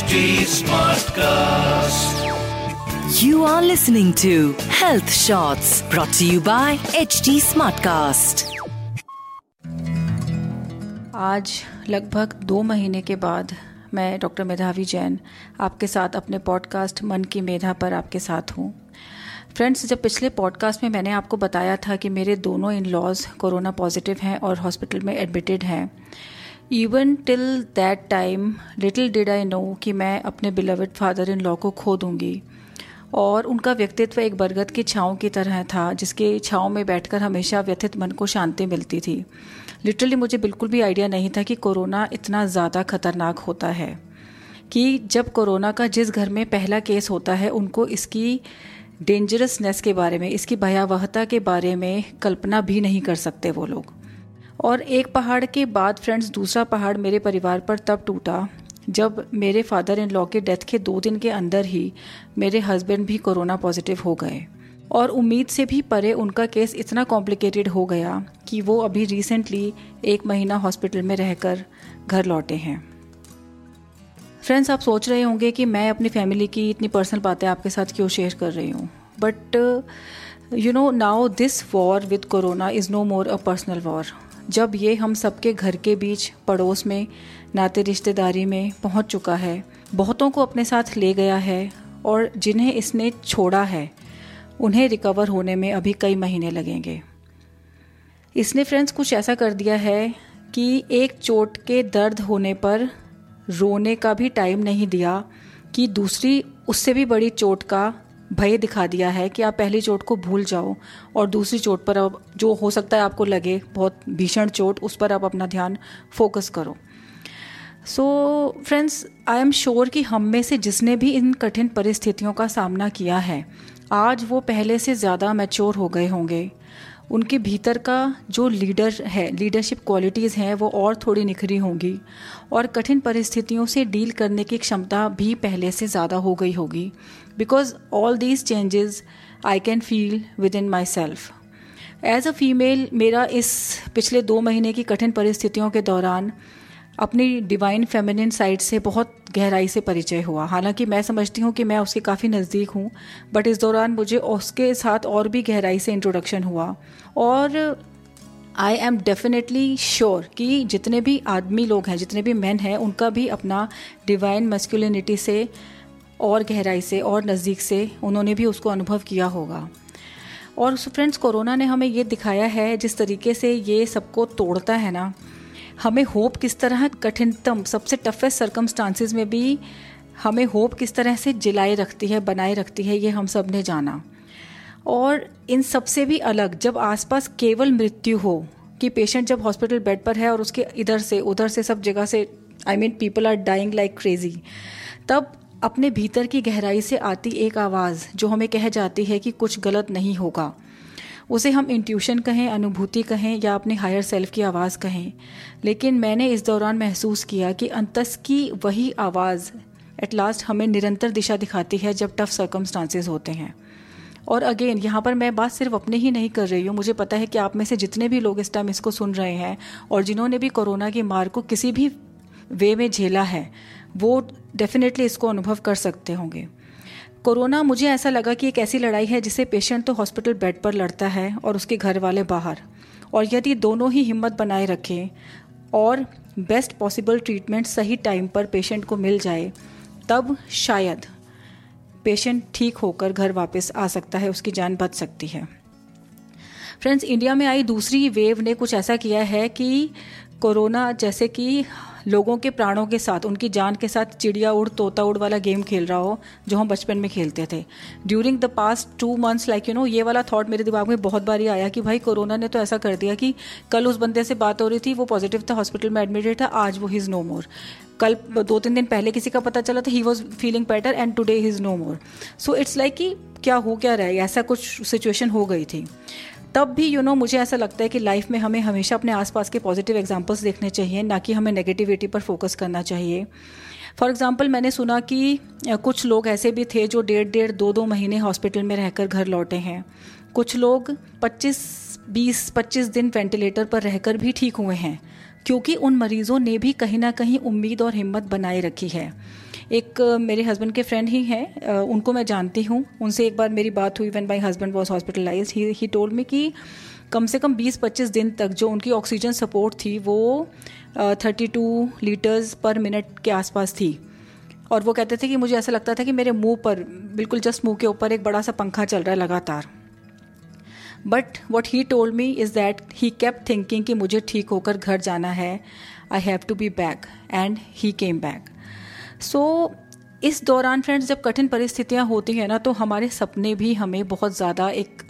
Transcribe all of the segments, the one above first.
HD Smartcast. You are listening to Health Shots brought to you by HD Smartcast. आज लगभग दो महीने के बाद मैं डॉक्टर मेधावी जैन आपके साथ अपने पॉडकास्ट मन की मेधा पर आपके साथ हूँ फ्रेंड्स जब पिछले पॉडकास्ट में मैंने आपको बताया था कि मेरे दोनों इन लॉज कोरोना पॉजिटिव हैं और हॉस्पिटल में एडमिटेड हैं even till that time little did I know कि मैं अपने बिलवड फादर इन लॉ को खो दूँगी। और उनका व्यक्तित्व एक बरगद की छाँव की तरह था, जिसके छाँव में बैठकर हमेशा व्यथित मन को शांति मिलती थी। लिटरली मुझे बिल्कुल भी आइडिया नहीं था कि कोरोना इतना ज़्यादा खतरनाक होता है। कि जब कोरोना का जिस घर में पहला केस होता है, उनको इसकी डेंजरसनेस के बारे में, इसकी भयावहता के बारे में कल्पना भी नहीं कर सकते वो लोग। और एक पहाड़ के बाद फ्रेंड्स दूसरा पहाड़ मेरे परिवार पर तब टूटा, जब मेरे फादर इन लॉ के डेथ के दो दिन के अंदर ही मेरे हस्बैंड भी कोरोना पॉजिटिव हो गए। और उम्मीद से भी परे उनका केस इतना कॉम्प्लिकेटेड हो गया कि वो अभी रिसेंटली एक महीना हॉस्पिटल में रहकर घर लौटे हैं। फ्रेंड्स आप सोच रहे होंगे कि मैं अपनी फैमिली की इतनी पर्सनल बातें आपके साथ क्यों शेयर कर रही हूँ? But you know now this war with corona is no more a personal war जब ये हम सबके घर के बीच पड़ोस में, नाते रिश्तेदारी में पहुँच चुका है, बहुतों को अपने साथ ले गया है और जिन्हें इसने छोड़ा है, उन्हें रिकवर होने में अभी कई महीने लगेंगे। इसने फ्रेंड्स कुछ ऐसा कर दिया है कि एक चोट के दर्द होने पर रोने का भी टाइम नहीं दिया कि दूसरी उससे भी बड़ी चोट का भय दिखा दिया है कि आप पहली चोट को भूल जाओ और दूसरी चोट पर अब जो हो सकता है आपको लगे, बहुत भीषण चोट, उस पर आप अपना ध्यान फोकस करो। So friends I am sure कि हम में से जिसने भी इन कठिन परिस्थितियों का सामना किया है, आज वो पहले से ज़्यादा मैच्योर हो गए होंगे। उनके भीतर का जो लीडर है लीडरशिप क्वालिटीज़ हैं, वो और थोड़ी निखरी होंगी और कठिन परिस्थितियों से डील करने की क्षमता भी पहले से ज़्यादा हो गई होगी। Because all these changes I can feel within myself as a female मेरा इस पिछले दो महीने की कठिन परिस्थितियों के दौरान अपनी डिवाइन फेमिनिन साइड से बहुत गहराई से परिचय हुआ। हालाँकि मैं समझती हूँ कि मैं उसके काफ़ी नज़दीक हूँ बट इस दौरान मुझे उसके साथ और भी गहराई से इंट्रोडक्शन हुआ। और आई एम डेफिनेटली श्योर कि जितने भी आदमी लोग हैं, जितने भी मैन हैं, उनका भी अपना डिवाइन मस्कुलिनिटी से और गहराई से और नज़दीक से उन्होंने भी उसको अनुभव किया होगा। और फ्रेंड्स, कोरोना ने हमें ये दिखाया है जिस तरीके से ये सबको तोड़ता है ना हमें होप किस तरह कठिनतम, सबसे टफेस्ट सर्कमस्टांसिस में भी हमें होप किस तरह से जिलाए रखती है, बनाए रखती है, ये हम सबने जाना। और इन सबसे भी अलग, जब आसपास केवल मृत्यु हो, कि पेशेंट जब हॉस्पिटल बेड पर है और उसके इधर से, उधर से, सब जगह से I mean people are dying like crazy तब अपने भीतर की गहराई से आती एक आवाज़, जो हमें कह जाती है कि कुछ गलत नहीं होगा। उसे हम इंट्यूशन कहें, अनुभूति कहें या अपने हायर सेल्फ की आवाज़ कहें। लेकिन मैंने इस दौरान महसूस किया कि अंतस की वही आवाज़ एट लास्ट हमें निरंतर दिशा दिखाती है जब टफ सर्कमस्टांसेस होते हैं। और अगेन यहाँ पर मैं बात सिर्फ़ अपने ही नहीं कर रही हूँ। मुझे पता है कि आप में से जितने भी लोग इस टाइम इसको सुन रहे हैं और जिन्होंने भी कोरोना की मार को किसी भी वे में झेला है, वो डेफिनेटली इसको अनुभव कर सकते होंगे। कोरोना, मुझे ऐसा लगा कि एक ऐसी लड़ाई है जिसे पेशेंट तो हॉस्पिटल बेड पर लड़ता है और उसके घर वाले बाहर। और यदि दोनों ही हिम्मत बनाए रखें और बेस्ट पॉसिबल ट्रीटमेंट सही टाइम पर पेशेंट को मिल जाए, तब शायद पेशेंट ठीक होकर घर वापस आ सकता है, उसकी जान बच सकती है। फ्रेंड्स इंडिया में आई दूसरी वेव ने कुछ ऐसा किया है कि कोरोना, जैसे कि लोगों के प्राणों के साथ, उनकी जान के साथ चिड़िया उड़ तोता उड़ वाला गेम खेल रहा हो, जो हम बचपन में खेलते थे। During the past two months like you know ये वाला थॉट मेरे दिमाग में बहुत बार ही आया कि भाई कोरोना ने तो ऐसा कर दिया कि कल उस बंदे से बात हो रही थी, वो पॉजिटिव था हॉस्पिटल में एडमिटेड था, आज वो हिज नो मोर कल दो तीन दिन पहले किसी का पता चला था he was feeling better and today he's no more so it's like कि क्या हो, क्या रहा है, ऐसा कुछ सिचुएशन हो गई थी। तब भी यू you नो know, मुझे ऐसा लगता है कि लाइफ में हमें हमेशा अपने आसपास के पॉजिटिव एग्जाम्पल्स देखने चाहिए ना कि हमें नेगेटिविटी पर फोकस करना चाहिए। फॉर एग्ज़ाम्पल मैंने सुना कि कुछ लोग ऐसे भी थे जो डेढ़ डेढ़ दो दो महीने हॉस्पिटल में रहकर घर लौटे हैं। कुछ लोग 25 20 25 दिन वेंटिलेटर पर रहकर भी ठीक हुए हैं क्योंकि उन मरीजों ने भी कहीं ना कहीं उम्मीद और हिम्मत बनाए रखी है। एक मेरे हस्बैंड के फ्रेंड ही हैं उनको मैं जानती हूँ। उनसे एक बार मेरी बात हुई when my husband was hospitalise he told me कि कम से कम 20-25 दिन तक जो उनकी ऑक्सीजन सपोर्ट थी वो thirty two litres per minute के आसपास थी। और वो कहते थे कि मुझे ऐसा लगता था कि मेरे मुँह पर, बिल्कुल जस्ट मुँह के ऊपर एक बड़ा सा पंखा चल रहा है लगातार। But what he told me is that he kept thinking कि मुझे ठीक होकर घर जाना है। I have to be back and he came back so so, इस दौरान फ्रेंड्स जब कठिन परिस्थितियाँ होती हैं ना तो हमारे सपने भी हमें बहुत ज़्यादा एक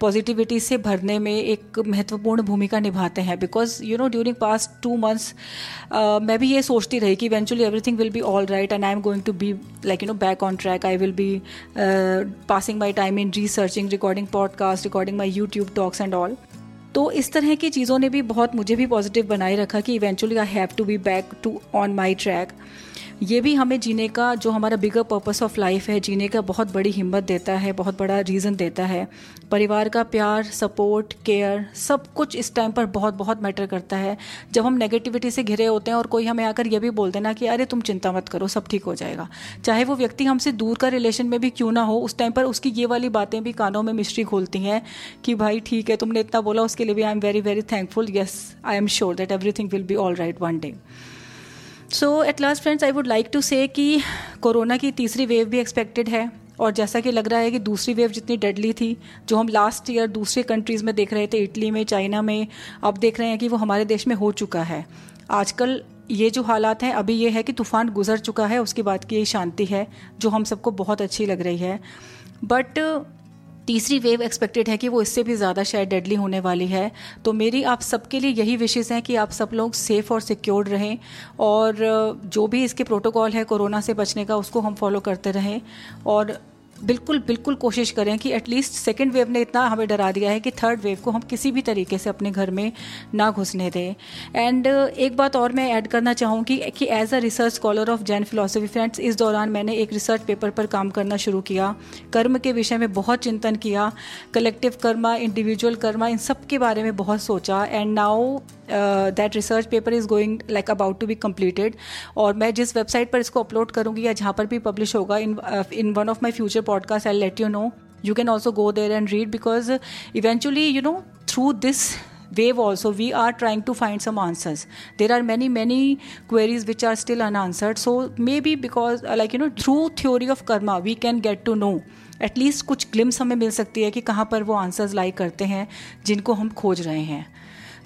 पॉजिटिविटी से भरने में एक महत्वपूर्ण भूमिका निभाते हैं। Because you know during past two months मैं भी ये सोचती रही कि eventually everything will be all right and I am going to be like you know back on track I will be passing my time in researching recording podcast recording my YouTube talks and all तो इस तरह की चीज़ों ने भी बहुत मुझे भी पॉजिटिव बनाए रखा कि eventually I have to be back to on my track ये भी हमें जीने का, जो हमारा बिगर पर्पस ऑफ़ लाइफ है, जीने का बहुत बड़ी हिम्मत देता है, बहुत बड़ा रीज़न देता है। परिवार का प्यार सपोर्ट केयर सब कुछ इस टाइम पर बहुत बहुत मैटर करता है। जब हम नेगेटिविटी से घिरे होते हैं और कोई हमें आकर यह भी बोल देना कि, अरे, तुम चिंता मत करो, सब ठीक हो जाएगा। चाहे वो व्यक्ति हमसे दूर का रिलेशन में भी क्यों ना हो, उस टाइम पर उसकी ये वाली बातें भी कानों में मिस्ट्री खोलती हैं कि, भाई, ठीक है, तुमने इतना बोला, उसके लिए भी I am very very thankful yes I am sure that everything will be all right one day so at last friends I would like to say कि कोरोना की तीसरी वेव भी एक्सपेक्टेड है और जैसा कि लग रहा है कि दूसरी वेव जितनी डेडली थी, जो हम लास्ट ईयर दूसरे कंट्रीज़ में देख रहे थे इटली में चाइना में, अब देख रहे हैं कि वो हमारे देश में हो चुका है। आजकल ये जो हालात हैं, अभी ये है कि तूफ़ान गुजर चुका है, उसके बाद की ये शांति है, जो हम सबको बहुत अच्छी लग रही है। बट तीसरी वेव एक्सपेक्टेड है कि वो इससे भी ज़्यादा शायद डेडली होने वाली है। तो मेरी आप सबके लिए यही विशेष हैं कि आप सब लोग सेफ़ और सिक्योर्ड रहें और जो भी इसके प्रोटोकॉल है कोरोना से बचने का उसको हम फॉलो करते रहें और बिल्कुल बिल्कुल कोशिश करें कि एटलीस्ट सेकेंड वेव ने इतना हमें डरा दिया है कि थर्ड वेव को हम किसी भी तरीके से अपने घर में ना घुसने दें। एंड एक बात और मैं ऐड करना चाहूँगी कि as a research scholar of Jain philosophy friends इस दौरान मैंने एक रिसर्च पेपर पर काम करना शुरू किया। कर्म के विषय में बहुत चिंतन किया। कलेक्टिव कर्मा इंडिविजुअल कर्मा, इन सब के बारे में बहुत सोचा। And now that research paper is going like about to be completed और मैं जिस वेबसाइट पर इसको अपलोड करूँगी या जहाँ पर भी पब्लिश होगा in in one of my future podcast I let you know you can also go there and read because eventually you know through this wave also we are trying to find some answers there are many many queries which are still unanswered so maybe because like you know through theory of karma we can get to know at least कुछ glimpse हमें मिल सकती है कि कहाँ पर वो answers like करते हैं, जिनको हम खोज रहे हैं।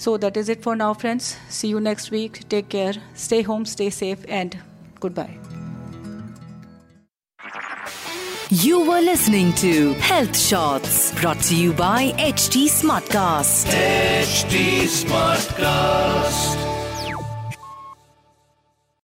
So that is it for now, friends. See you next week. Take care. Stay home, stay safe, and goodbye. You were listening to Health Shots brought to you by HT Smartcast. HT Smartcast.